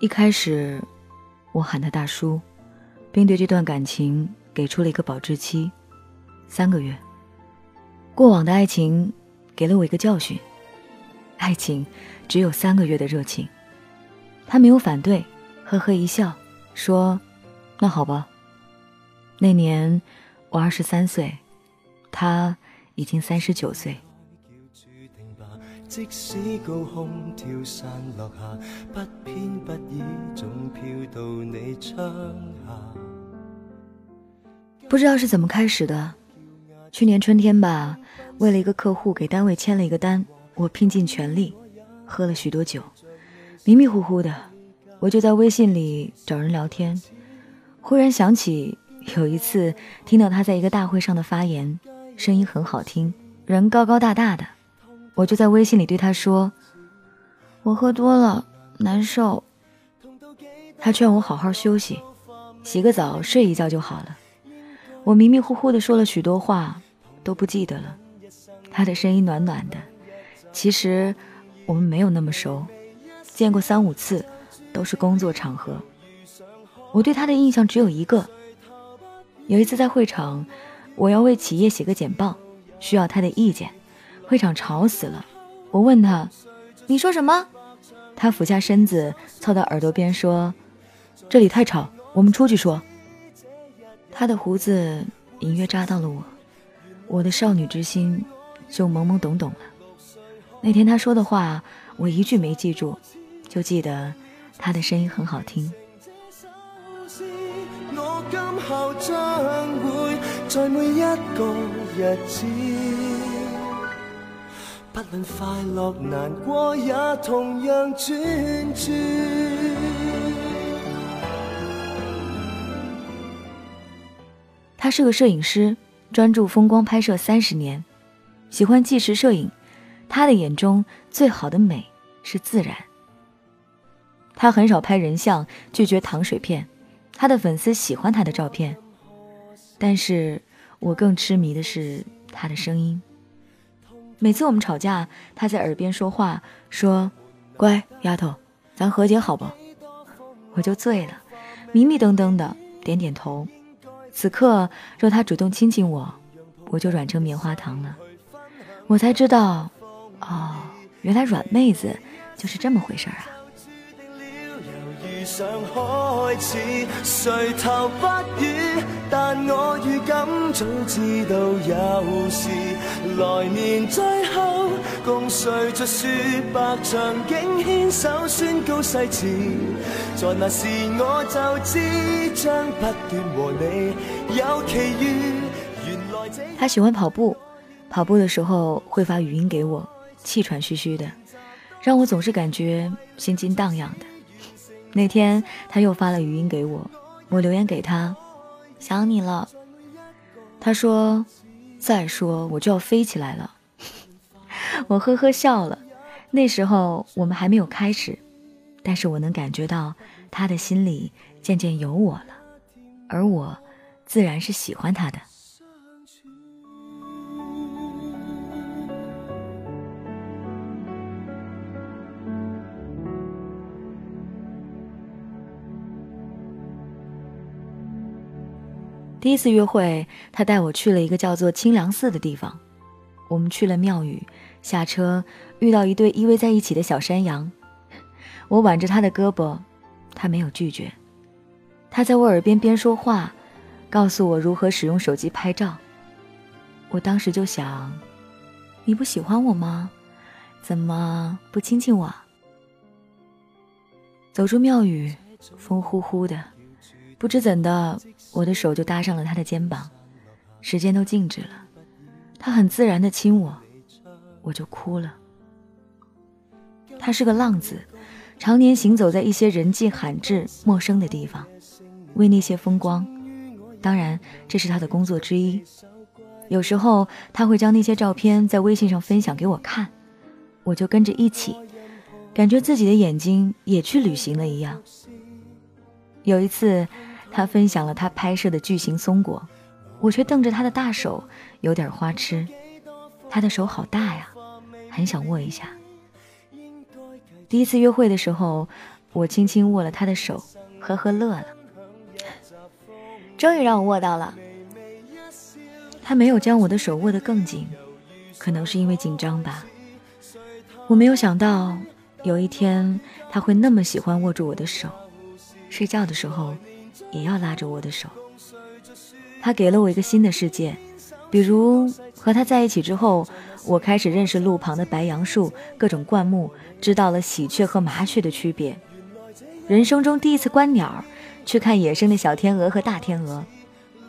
一开始，我喊他大叔，并对这段感情给出了一个保质期，三个月。过往的爱情给了我一个教训：爱情只有三个月的热情。他没有反对，呵呵一笑，说：“那好吧。”那年我二十三岁，他已经三十九岁。即使高空跳伞落下，不偏不倚，总飘到你窗下。不知道是怎么开始的，去年春天吧，为了一个客户给单位签了一个单，我拼尽全力，喝了许多酒，迷迷糊糊的，我就在微信里找人聊天，忽然想起有一次听到他在一个大会上的发言，声音很好听，人高高大大的。我就在微信里对他说：“我喝多了，难受。”他劝我好好休息，洗个澡，睡一觉就好了。我迷迷糊糊的说了许多话，都不记得了。他的声音暖暖的。其实我们没有那么熟，见过三五次，都是工作场合。我对他的印象只有一个：有一次在会场，我要为企业写个简报，需要他的意见。会场吵死了，我问他：“你说什么？”他俯下身子凑到耳朵边说：“这里太吵，我们出去说。”他的胡子隐约扎到了我，我的少女之心就懵懵懂懂了。那天他说的话，我一句没记住，就记得他的声音很好听。在每一个日子。不论快乐难过，也同样专注。他是个摄影师，专注风光拍摄三十年，喜欢纪实摄影。他的眼中最好的美是自然。他很少拍人像，拒绝糖水片。他的粉丝喜欢他的照片，但是我更痴迷的是他的声音。每次我们吵架，他在耳边说话，说：“乖丫头，咱和解好不？”我就醉了，迷迷瞪瞪的点点头。此刻若他主动亲亲我，我就软成棉花糖了。我才知道，哦，原来软妹子就是这么回事啊。想开始，垂头不语，但我预感早知道有事。来年最后共谁着雪白场景牵手宣告誓词，在那时我就知将不断和你有奇遇。原来这他喜欢跑步，跑步的时候会发语音给我，气喘吁吁的，让我总是感觉心惊荡漾的。那天他又发了语音给我，我留言给他，想你了。他说：“再说我就要飞起来了。”我呵呵笑了。那时候我们还没有开始，但是我能感觉到他的心里渐渐有我了，而我自然是喜欢他的。第一次约会，他带我去了一个叫做清凉寺的地方。我们去了庙宇，下车遇到一对依偎在一起的小山羊。我挽着他的胳膊，他没有拒绝。他在我耳边边说话，告诉我如何使用手机拍照。我当时就想，你不喜欢我吗？怎么不亲亲我？走出庙宇，风呼呼的，不知怎的。我的手就搭上了他的肩膀，时间都静止了。他很自然的亲我，我就哭了。他是个浪子，常年行走在一些人迹罕至、陌生的地方，为那些风光。当然，这是他的工作之一。有时候他会将那些照片在微信上分享给我看，我就跟着一起，感觉自己的眼睛也去旅行了一样。有一次。他分享了他拍摄的巨型松果，我却瞪着他的大手，有点花痴。他的手好大呀，很想握一下。第一次约会的时候，我轻轻握了他的手，呵呵乐了。终于让我握到了。他没有将我的手握得更紧，可能是因为紧张吧。我没有想到有一天他会那么喜欢握住我的手，睡觉的时候也要拉着我的手。他给了我一个新的世界，比如和他在一起之后，我开始认识路旁的白杨树、各种灌木，知道了喜鹊和麻雀的区别。人生中第一次观鸟，去看野生的小天鹅和大天鹅，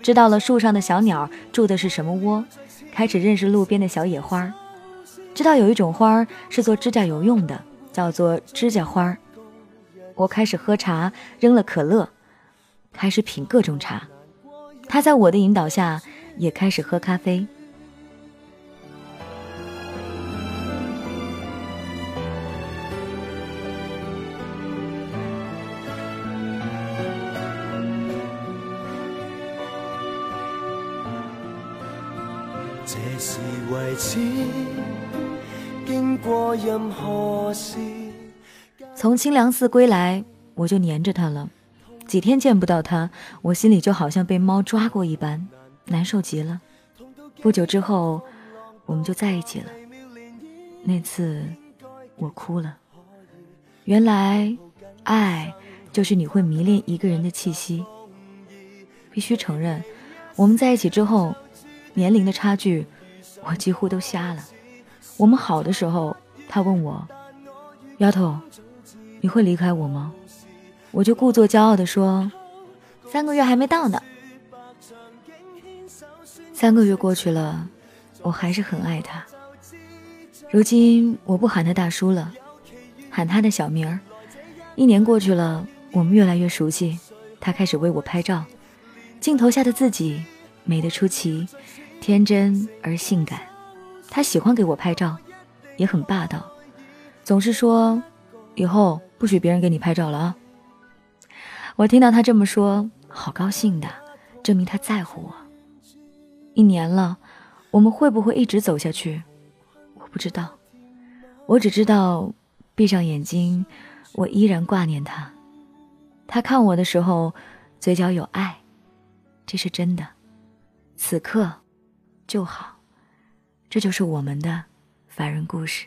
知道了树上的小鸟住的是什么窝，开始认识路边的小野花，知道有一种花是做指甲油用的，叫做指甲花。我开始喝茶，扔了可乐，开始品各种茶。他在我的引导下也开始喝咖啡。这是为此，经过任何事。从清凉寺归来，我就黏着他了。几天见不到他，我心里就好像被猫抓过一般，难受极了。不久之后，我们就在一起了。那次，我哭了。原来，爱就是你会迷恋一个人的气息。必须承认，我们在一起之后，年龄的差距，我几乎都瞎了。我们好的时候，他问我：“丫头，你会离开我吗？”我就故作骄傲地说：“三个月还没到呢。”三个月过去了，我还是很爱他。如今我不喊他大叔了，喊他的小名儿。一年过去了，我们越来越熟悉。他开始为我拍照，镜头下的自己美得出奇，天真而性感。他喜欢给我拍照，也很霸道，总是说：“以后不许别人给你拍照了啊。”我听到他这么说，好高兴的，证明他在乎我。一年了，我们会不会一直走下去？我不知道，我只知道，闭上眼睛，我依然挂念他。他看我的时候，嘴角有爱，这是真的。此刻，就好，这就是我们的凡人故事。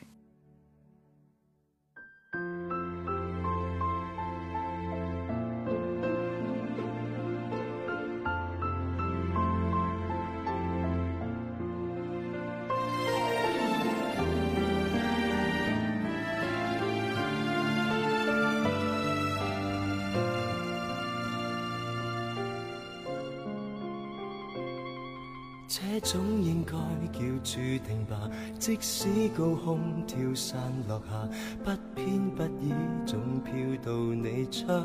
这种应该叫注定吧。即使高空跳伞落下，不偏不倚，总飘到你窗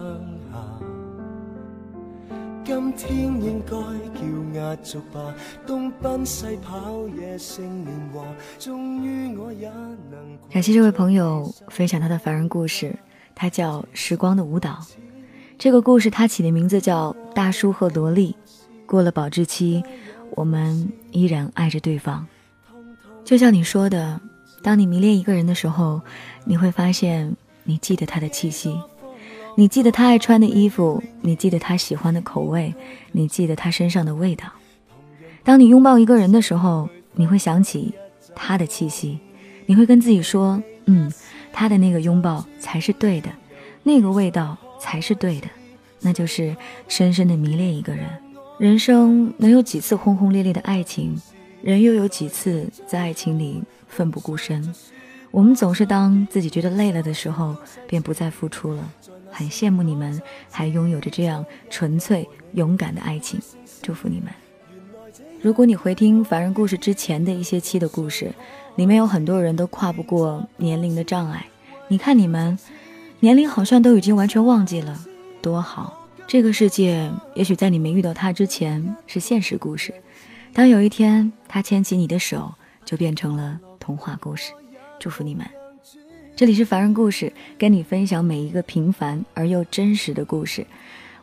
下。今天应该叫压轴吧。东奔西跑，野性年华，终于我也能。感谢这位朋友分享他的凡人故事，他叫《时光的舞蹈》。这个故事他起的名字叫《大叔和萝莉》，过了保质期。我们依然爱着对方，就像你说的，当你迷恋一个人的时候，你会发现你记得他的气息，你记得他爱穿的衣服，你记得他喜欢的口味，你记得他身上的味道。当你拥抱一个人的时候，你会想起他的气息，你会跟自己说：“嗯，他的那个拥抱才是对的，那个味道才是对的。”那就是深深的迷恋一个人。人生能有几次轰轰烈烈的爱情，人又有几次在爱情里奋不顾身？我们总是当自己觉得累了的时候，便不再付出了。很羡慕你们还拥有着这样纯粹勇敢的爱情，祝福你们。如果你回听《凡人故事》之前的一些期的故事，里面有很多人都跨不过年龄的障碍。你看你们，年龄好像都已经完全忘记了，多好。这个世界也许在你没遇到他之前是现实故事，当有一天他牵起你的手，就变成了童话故事。祝福你们！这里是凡人故事，跟你分享每一个平凡而又真实的故事。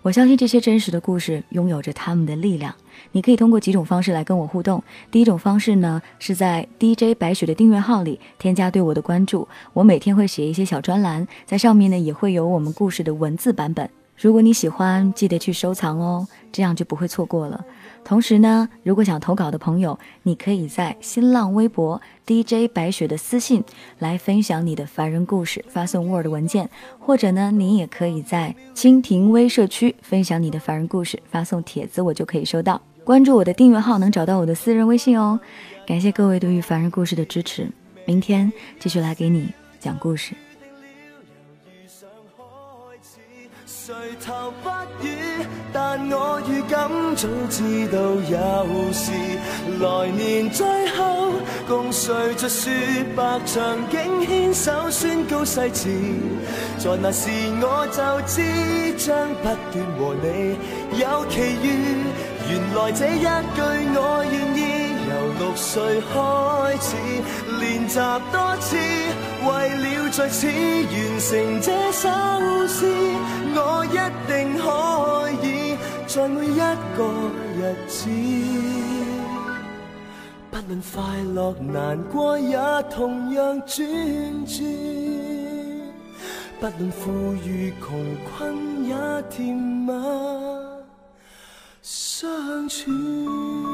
我相信这些真实的故事拥有着他们的力量。你可以通过几种方式来跟我互动。第一种方式呢，是在 DJ 白雪的订阅号里添加对我的关注。我每天会写一些小专栏，在上面呢也会有我们故事的文字版本。如果你喜欢，记得去收藏哦，这样就不会错过了。同时呢，如果想投稿的朋友，你可以在新浪微博 DJ 白雪的私信来分享你的凡人故事，发送 Word 文件，或者呢，你也可以在蜻蜓微社区分享你的凡人故事，发送帖子，我就可以收到。关注我的订阅号，能找到我的私人微信哦。感谢各位对于凡人故事的支持，明天继续来给你讲故事。垂头不语，但我预感早知道有事。来年最后共睡着雪白场景，牵手宣告誓词。在那时我就知将不断和你有奇遇。原来这一句我愿意，由六岁开始练习多次，为了在此完成这首诗。我一定可以在每一个日子，不论快乐难过，也同样专注；不论富裕穷困，也甜蜜相处。